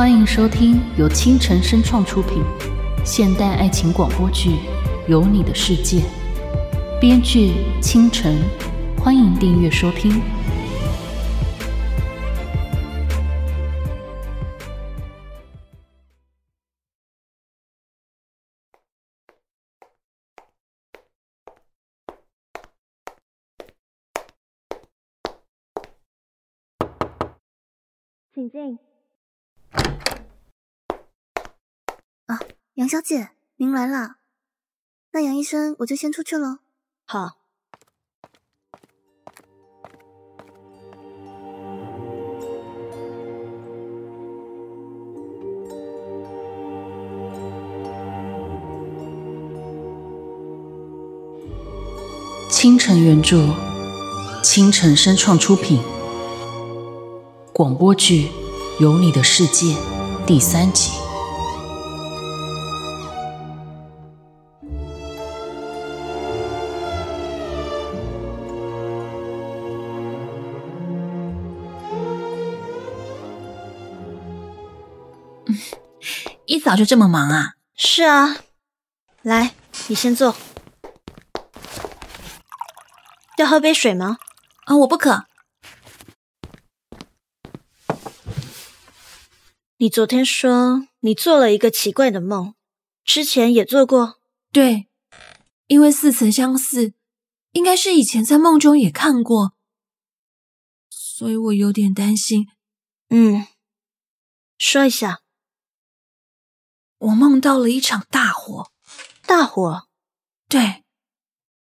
欢迎收听由青城声创出品现代爱情广播剧《有你的世界》，编剧清晨。欢迎订阅收听。请进。啊，杨小姐，您来了。那杨医生，我就先出去了。好。清晨原著，清晨声创出品。广播剧《有你的世界》第三集。早就这么忙啊？是啊，来，你先坐。要喝杯水吗？啊，我不渴。你昨天说你做了一个奇怪的梦，之前也做过。对，因为似曾相似，应该是以前在梦中也看过，所以我有点担心。嗯，说一下。我梦到了一场大火。大火？对。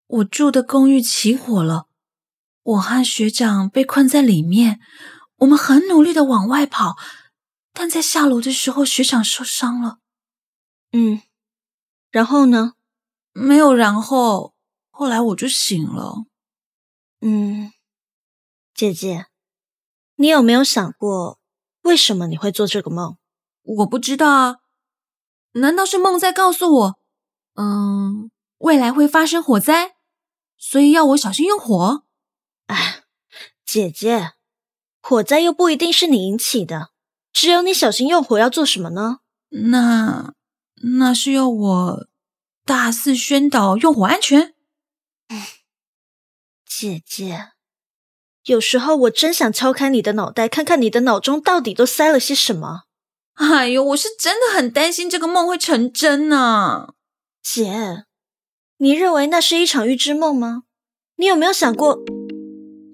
我住的公寓起火了，我和学长被困在里面。我们很努力的往外跑，但在下楼的时候，学长受伤了。嗯，然后呢？没有然后。后来我就醒了。嗯，姐姐，你有没有想过，为什么你会做这个梦？我不知道啊。难道是梦在告诉我，嗯，未来会发生火灾？所以要我小心用火。哎，姐姐，火灾又不一定是你引起的，只有你小心用火。要做什么呢？那那是要我大肆宣导用火安全。姐姐，有时候我真想敲开你的脑袋，看看你的脑中到底都塞了些什么。哎呦，我是真的很担心这个梦会成真呢，姐。你认为那是一场预知梦吗？你有没有想过？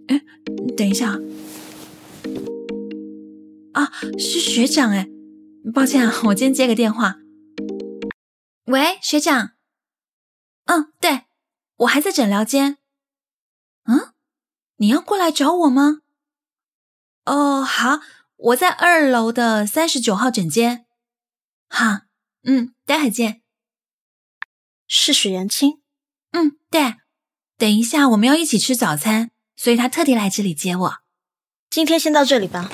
哎，等一下，啊，是学长哎，抱歉啊，我今天接个电话。喂，学长。嗯，对，我还在诊疗间。嗯，你要过来找我吗？哦，好，我在二楼的三十九号诊间。好，嗯，待会见。是许元清，嗯，对。等一下我们要一起吃早餐，所以他特地来这里接我。今天先到这里吧，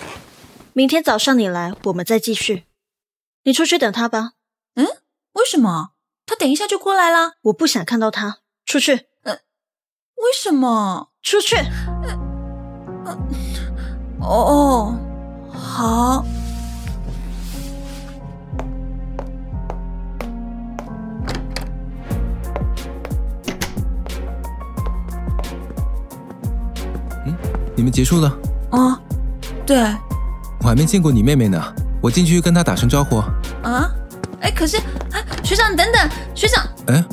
明天早上你来，我们再继续。你出去等他吧。嗯？为什么？他等一下就过来了。我不想看到他。出去。呃，为什么？出去。哦，好。你们结束了？啊，对，我还没见过你妹妹呢，我进去跟她打声招呼。啊，哎，可是，哎，学长，等等，学长，哎，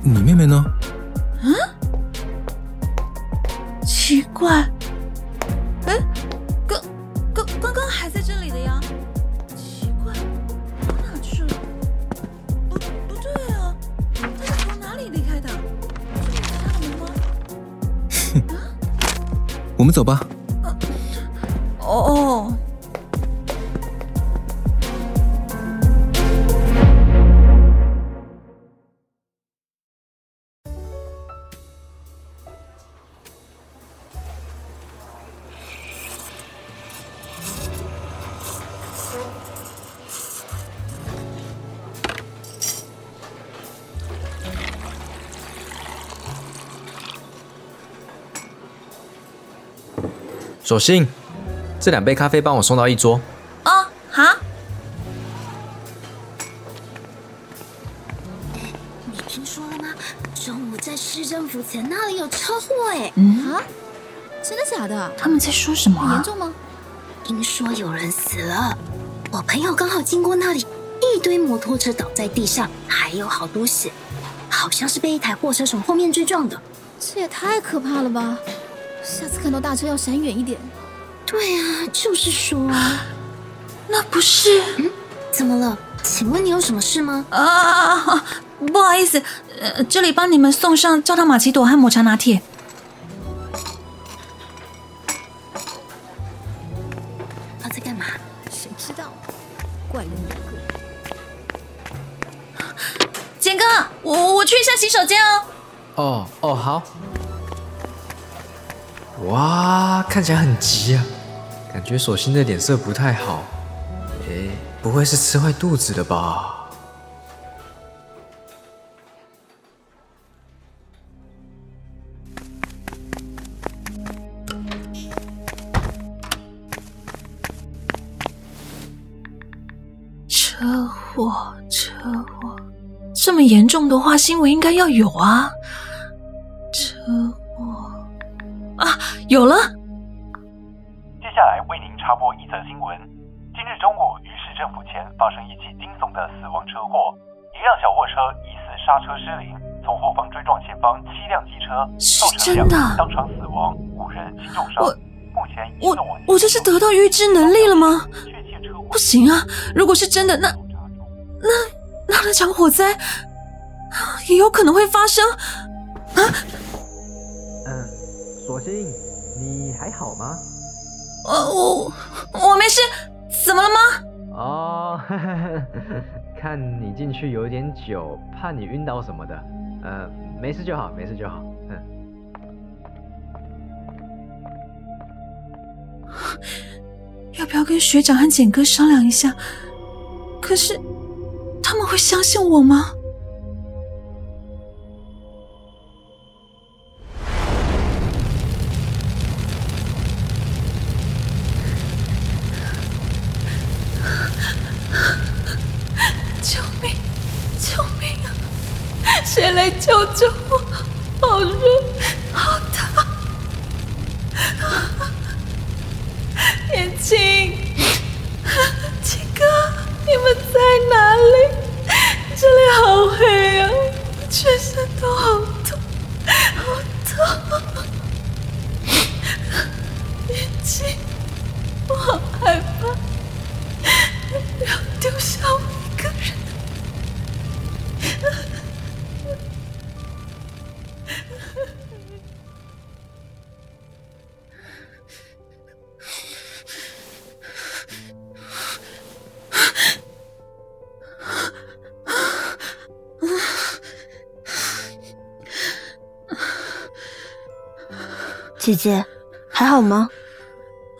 你妹妹呢？嗯，奇怪，们走吧。哦。左性，这两杯咖啡帮我送到一桌。哦，好。你听说了吗？中午在市政府前那里有车祸哎。嗯啊，真的假的？他们在说什么、严重吗？听说有人死了。我朋友刚好经过那里，一堆摩托车倒在地上，还有好多血，好像是被一台货车从后面追撞的。这也太可怕了吧！下次看到大车要闪远一点。对啊，就是说啊，那不是嗯怎么了？请问你有什么事吗？啊啊啊！不好意思，呃，这里帮你们送上焦糖玛奇朵和抹茶拿铁。他在干嘛？谁知道？怪人有个。简哥，我我去一下洗手间哦。哦哦，好。哇，看起来很急啊，感觉索性的脸色不太好。哎，不会是吃坏肚子了吧？车祸，车祸，这么严重的话，新闻应该要有啊。有了。接下来为您插播一则新闻：今日中午，于市政府前发生一起惊悚的死亡车祸，一辆小货车疑似刹车失灵，从后方追撞前方七辆机车，是造成两真的人当场死亡，五人轻重伤。我目前已我我这是得到预知能力了吗？确切车祸不行啊！如果是真的，那那那那场火灾也有可能会发生啊。嗯，索性，你还好吗？呃，我我没事，怎么了吗？哦，看你进去有点久，怕你晕倒什么的。呃，没事就好，没事就好。嗯。要不要跟学长和简哥商量一下？可是他们会相信我吗？来救救我？好热，好烫！眼睛，七哥，你们在哪里？这里好黑啊，全身都，好姐姐，还好吗？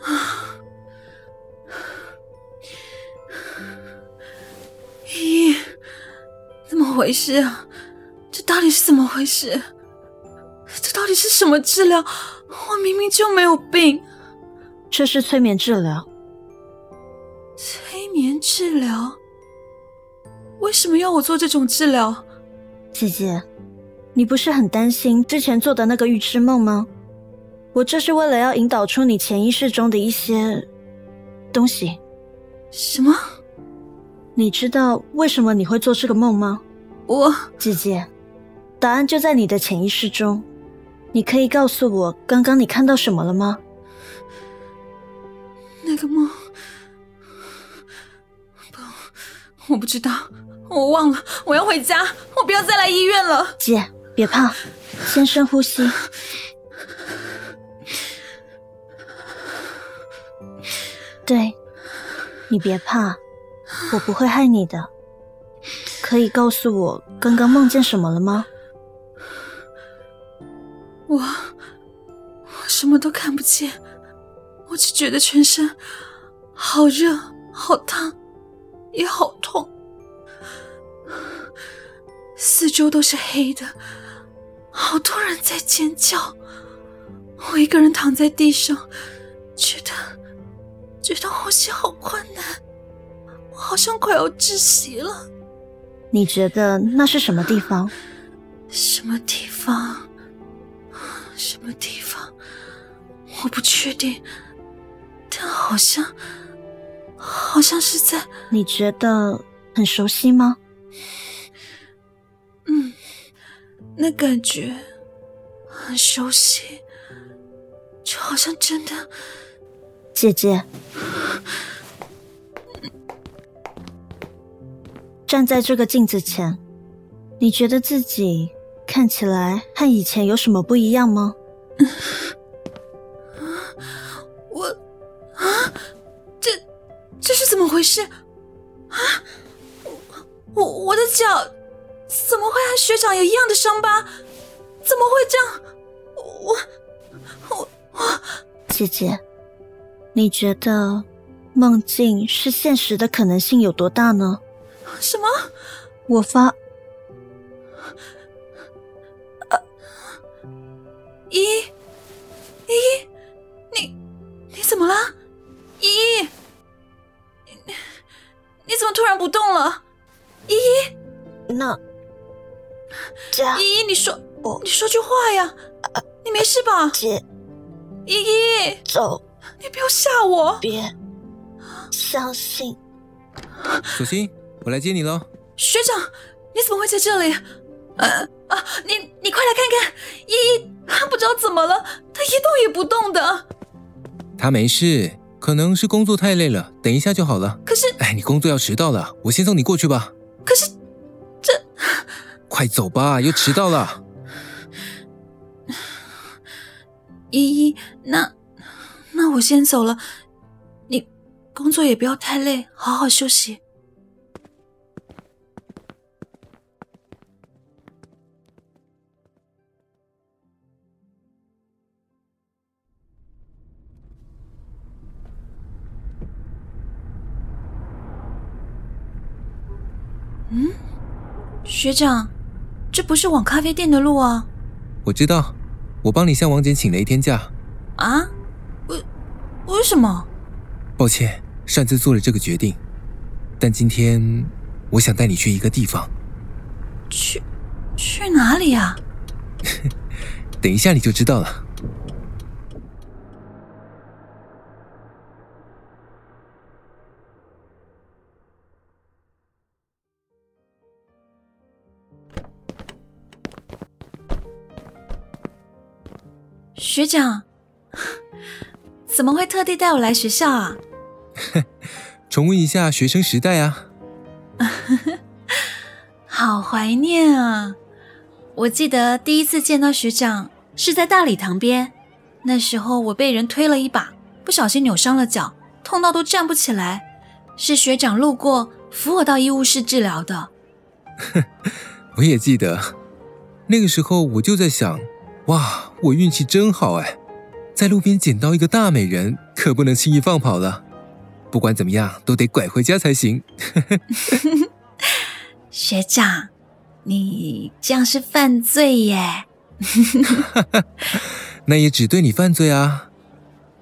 咦，怎么回事啊？这到底是怎么回事？这到底是什么治疗？我明明就没有病。这是催眠治疗。催眠治疗？为什么要我做这种治疗？姐姐，你不是很担心之前做的那个预知梦吗？我这是为了要引导出你潜意识中的一些东西。什么？你知道为什么你会做这个梦吗？我姐姐，答案就在你的潜意识中。你可以告诉我刚刚你看到什么了吗？那个梦，不，我不知道，我忘了，我要回家，我不要再来医院了。姐，别怕，先深呼吸。对，你别怕，我不会害你的。可以告诉我刚刚梦见什么了吗？我我什么都看不见，我只觉得全身好热、好烫，也好痛，四周都是黑的，好多人在尖叫。我一个人躺在地上，觉得觉得呼吸好困难，我好像快要窒息了。你觉得那是什么地方？什么地方？什么地方？我不确定，但好像，好像是在……你觉得很熟悉吗？嗯，那感觉很熟悉，就好像真的……姐姐，站在这个镜子前，你觉得自己看起来和以前有什么不一样吗？我啊，这这是怎么回事啊？我我的脚怎么会和学长有一样的伤疤？怎么会这样？我我我，姐姐，你觉得梦境是现实的可能性有多大呢？什么？我发依依，依依，你你怎么了？依依，你你怎么突然不动了？依依，那家依依，你说你说句话呀！你没事吧？姐依依，走，你不要吓我！别相信。小心，我来接你喽。学长，你怎么会在这里？呃啊，你你快来看看，依依不知道怎么了，她一动也不动的。她没事，可能是工作太累了，等一下就好了。可是，哎，你工作要迟到了，我先送你过去吧。可是，这快走吧，又迟到了。依依，那那我先走了，你工作也不要太累，好好休息。嗯，学长，这不是往咖啡店的路啊！我知道，我帮你向王姐请了一天假。啊？为为什么？抱歉，擅自做了这个决定。但今天，我想带你去一个地方。去去哪里呀？等一下你就知道了。学长，怎么会特地带我来学校啊？重温一下学生时代啊！好怀念啊！我记得第一次见到学长是在大礼堂边，那时候我被人推了一把，不小心扭伤了脚，痛到都站不起来。是学长路过扶我到医务室治疗的。我也记得，那个时候我就在想。哇，我运气真好哎，在路边捡到一个大美人，可不能轻易放跑了。不管怎么样，都得拐回家才行。学长，你这样是犯罪耶！那也只对你犯罪啊。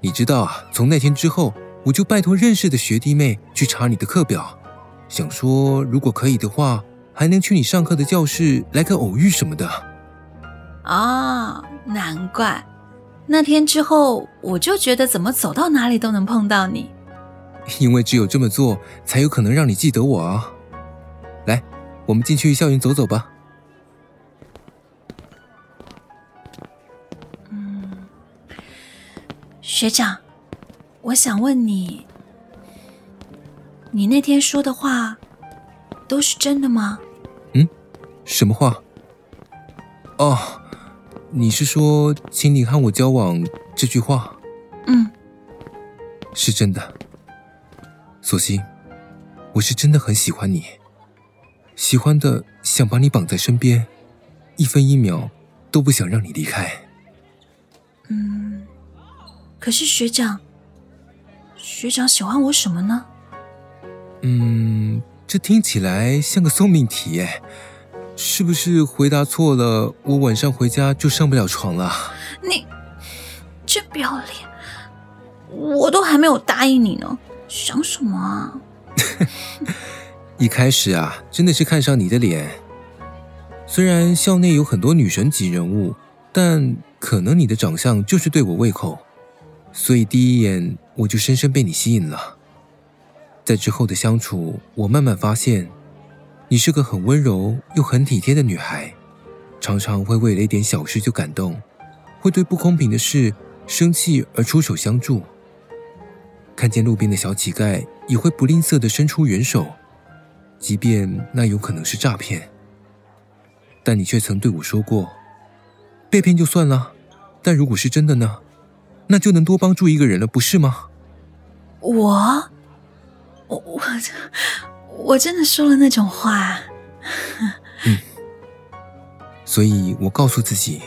你知道啊，从那天之后，我就拜托认识的学弟妹去查你的课表，想说如果可以的话，还能去你上课的教室来个偶遇什么的。哦，难怪那天之后，我就觉得怎么走到哪里都能碰到你。因为只有这么做，才有可能让你记得我啊！来，我们进去校园走走吧。嗯，学长，我想问你，你那天说的话都是真的吗？嗯，什么话？哦。你是说“请你和我交往”这句话？嗯，是真的。索性，我是真的很喜欢你，喜欢的想把你绑在身边，一分一秒都不想让你离开。嗯，可是学长，学长喜欢我什么呢？嗯，这听起来像个送命题耶。是不是回答错了？我晚上回家就上不了床了。你真不要脸！我都还没有答应你呢，想什么啊？一开始啊，真的是看上你的脸。虽然校内有很多女神级人物，但可能你的长相就是对我胃口，所以第一眼我就深深被你吸引了。在之后的相处，我慢慢发现，你是个很温柔又很体贴的女孩，常常会为了一点小事就感动，会对不公平的事生气而出手相助。看见路边的小乞丐，也会不吝啬的伸出援手，即便那有可能是诈骗。但你却曾对我说过，被骗就算了，但如果是真的呢？那就能多帮助一个人了，不是吗？我，我我我真的说了那种话。嗯，所以我告诉自己，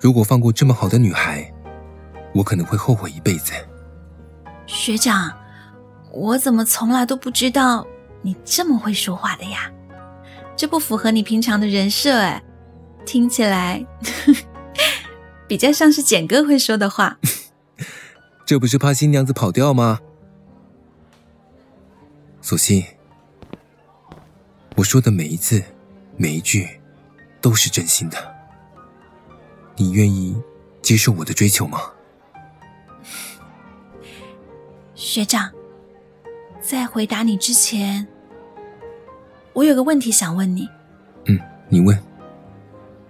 如果放过这么好的女孩，我可能会后悔一辈子。学长，我怎么从来都不知道你这么会说话的呀？这不符合你平常的人设哎，听起来 比较像是简哥会说的话。这不是怕新娘子跑掉吗？索性，我说的每一字每一句都是真心的。你愿意接受我的追求吗？学长，在回答你之前，我有个问题想问你。嗯，你问。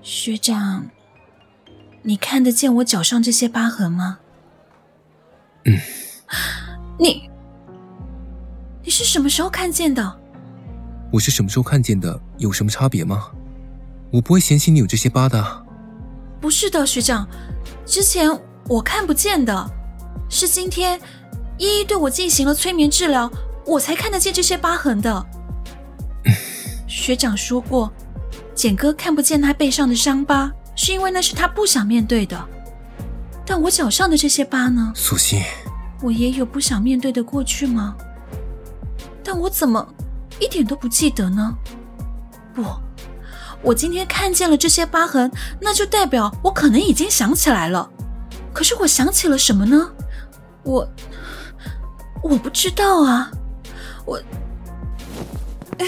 学长，你看得见我脚上这些疤痕吗？嗯。你，你是什么时候看见的？我是什么时候看见的？有什么差别吗？我不会嫌弃你有这些疤的。不是的，学长，之前我看不见的，是今天。依依对我进行了催眠治疗，我才看得见这些疤痕的。学长说过，简哥看不见他背上的伤疤，是因为那是他不想面对的。但我脚上的这些疤呢？苏心，我也有不想面对的过去吗？但我怎么一点都不记得呢？不，我今天看见了这些疤痕，那就代表我可能已经想起来了。可是我想起了什么呢？我。我不知道啊，我，呃，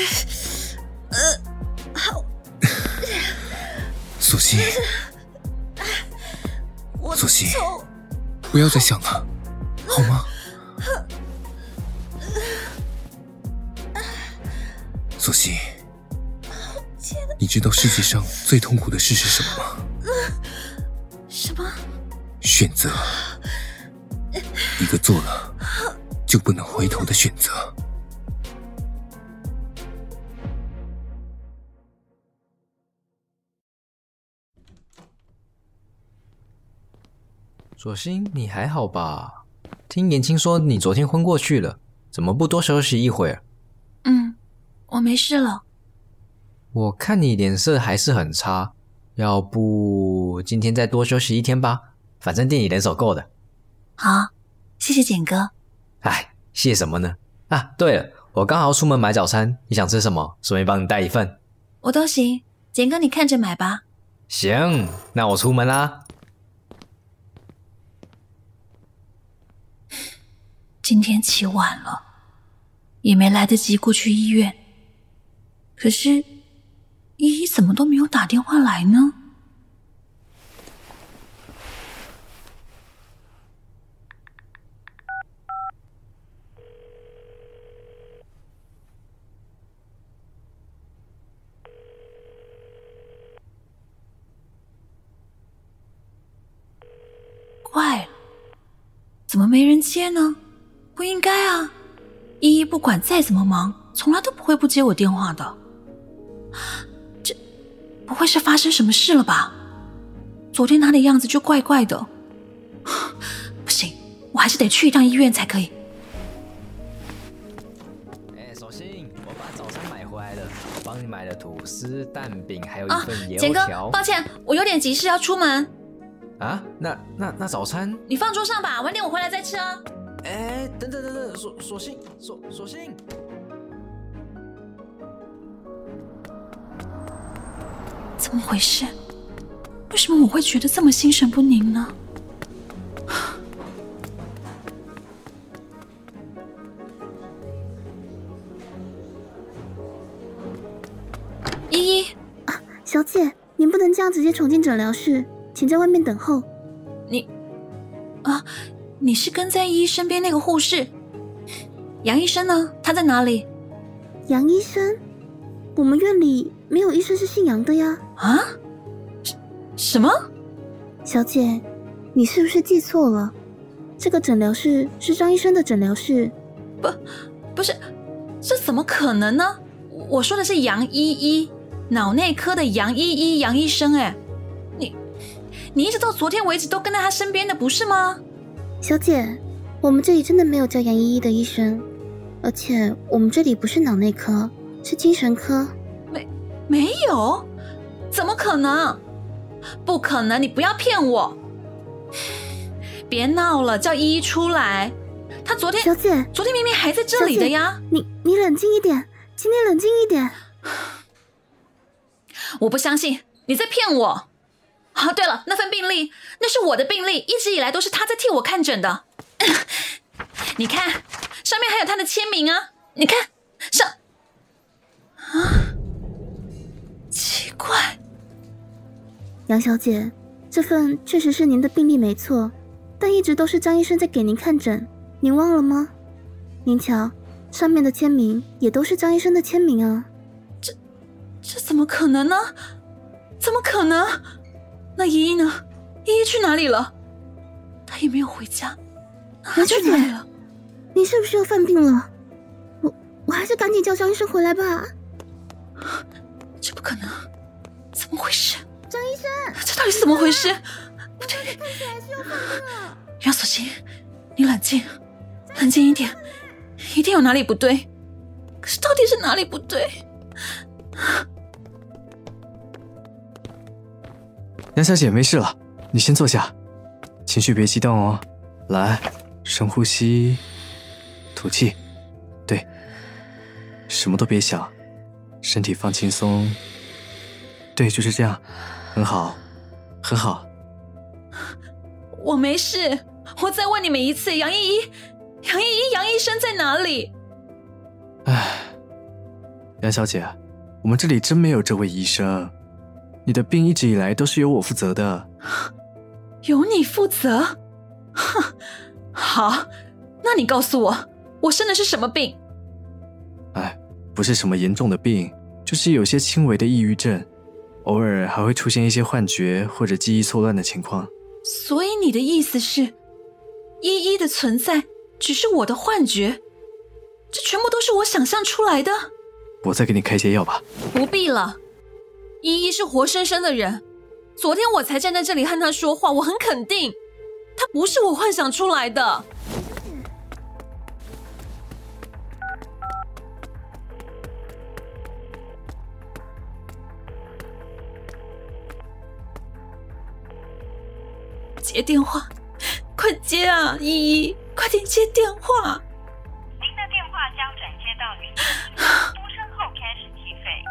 好，苏西，苏西，不要再想了，好吗？苏西，你知道世界上最痛苦的事是什么吗？什么？选择，一个做了。就不能回头的选择。左心，你还好吧？听言青说你昨天昏过去了，怎么不多休息一会儿？嗯，我没事了。我看你脸色还是很差，要不今天再多休息一天吧？反正店里人手够的。好，谢谢简哥。哎，谢什么呢？啊，对了，我刚好出门买早餐，你想吃什么？顺便帮你带一份。我都行，简哥你看着买吧。行，那我出门啦。今天起晚了，也没来得及过去医院。可是依依怎么都没有打电话来呢？怪了，怎么没人接呢？不应该啊！依依不管再怎么忙，从来都不会不接我电话的。这不会是发生什么事了吧？昨天他的样子就怪怪的。不行，我还是得去一趟医院才可以。哎，索性我把早餐买回来了，我帮你买了吐司、蛋饼，还有一份油条。抱歉，我有点急事要出门。啊，那那那早餐你放桌上吧，晚点我回来再吃啊。哎，等等等等，索索性索索性，怎么回事？为什么我会觉得这么心神不宁呢？依依，小姐，您不能这样直接闯进诊疗室。请在外面等候。你啊，你是跟在依依身边那个护士杨医生呢？他在哪里？杨医生，我们院里没有医生是姓杨的呀。啊？什什么？小姐，你是不是记错了？这个诊疗室是张医生的诊疗室。不，不是，这怎么可能呢？我说的是杨依依，脑内科的杨依依杨医生。哎，你，你一直到昨天为止都跟在他身边的，不是吗？小姐，我们这里真的没有叫杨依依的医生，而且我们这里不是脑内科，是精神科。没，有？怎么可能？不可能！你不要骗我！别闹了，叫依依出来。她昨天，小姐，昨天明明还在这里的呀。你你冷静一点，今天冷静一点。我不相信你在骗我。哦，对了，那份病历那是我的病历，一直以来都是他在替我看诊的。你看，上面还有他的签名啊！你看上啊，奇怪，杨小姐，这份确实是您的病历没错，但一直都是张医生在给您看诊，您忘了吗？您瞧，上面的签名也都是张医生的签名啊。这这怎么可能呢？怎么可能？那依依呢？依依去哪里了？她也没有回家。她去哪里了，你是不是又犯病了？我我还是赶紧叫张医生回来吧。这不可能！怎么回事？张医生，这到底是怎么回事？不对，看起来是又犯病了。杨素心，你冷静，冷静一点，一定有哪里不对。可是到底是哪里不对？杨小姐，没事了，你先坐下，情绪别激动哦。来，深呼吸，吐气。对，什么都别想，身体放轻松。对，就是这样，很好，很好。我没事，我再问你们一次，杨依依，杨依依，杨医生在哪里？唉，杨小姐，我们这里真没有这位医生。你的病一直以来都是由我负责的，由你负责？哼，好，那你告诉我，我生的是什么病？哎，不是什么严重的病，就是有些轻微的抑郁症，偶尔还会出现一些幻觉或者记忆错乱的情况。所以你的意思是，依依的存在只是我的幻觉？这全部都是我想象出来的？我再给你开些药吧。不必了。依依是活生生的人，昨天我才站在这里和她说话，我很肯定，他不是我幻想出来的。接电话，快接啊，依依，快点接电话。您的电话将转接到语音，嘟声后开始计费。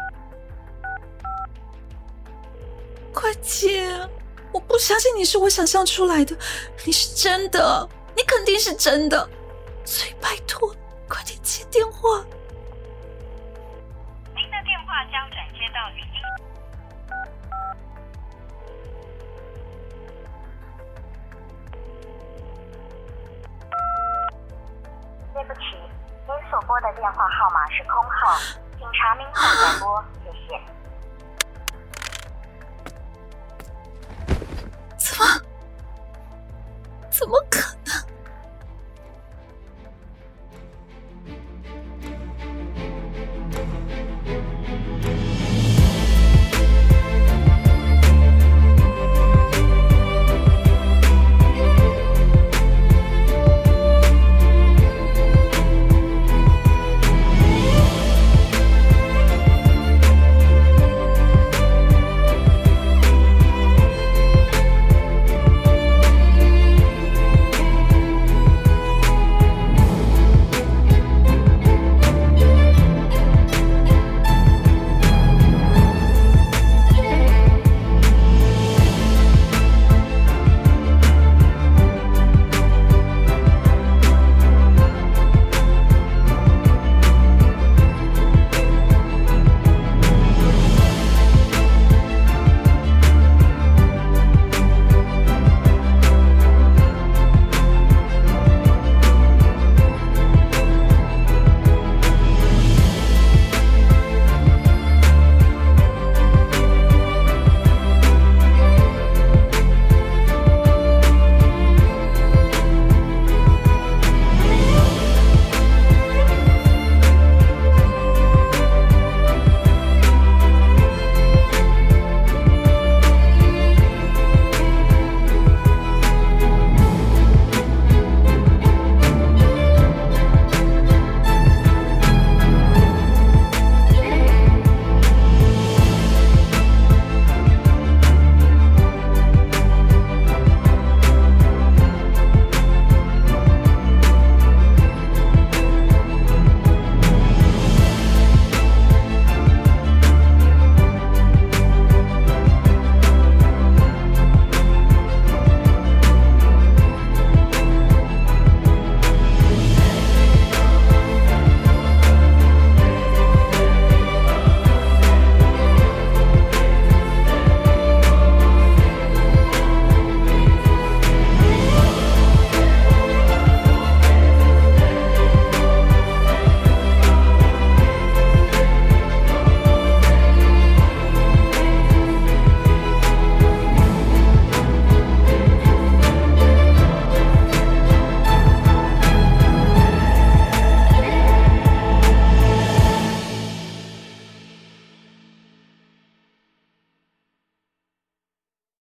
快接！我不相信你是我想象出来的，你是真的，你肯定是真的，所以拜托，快点接电话。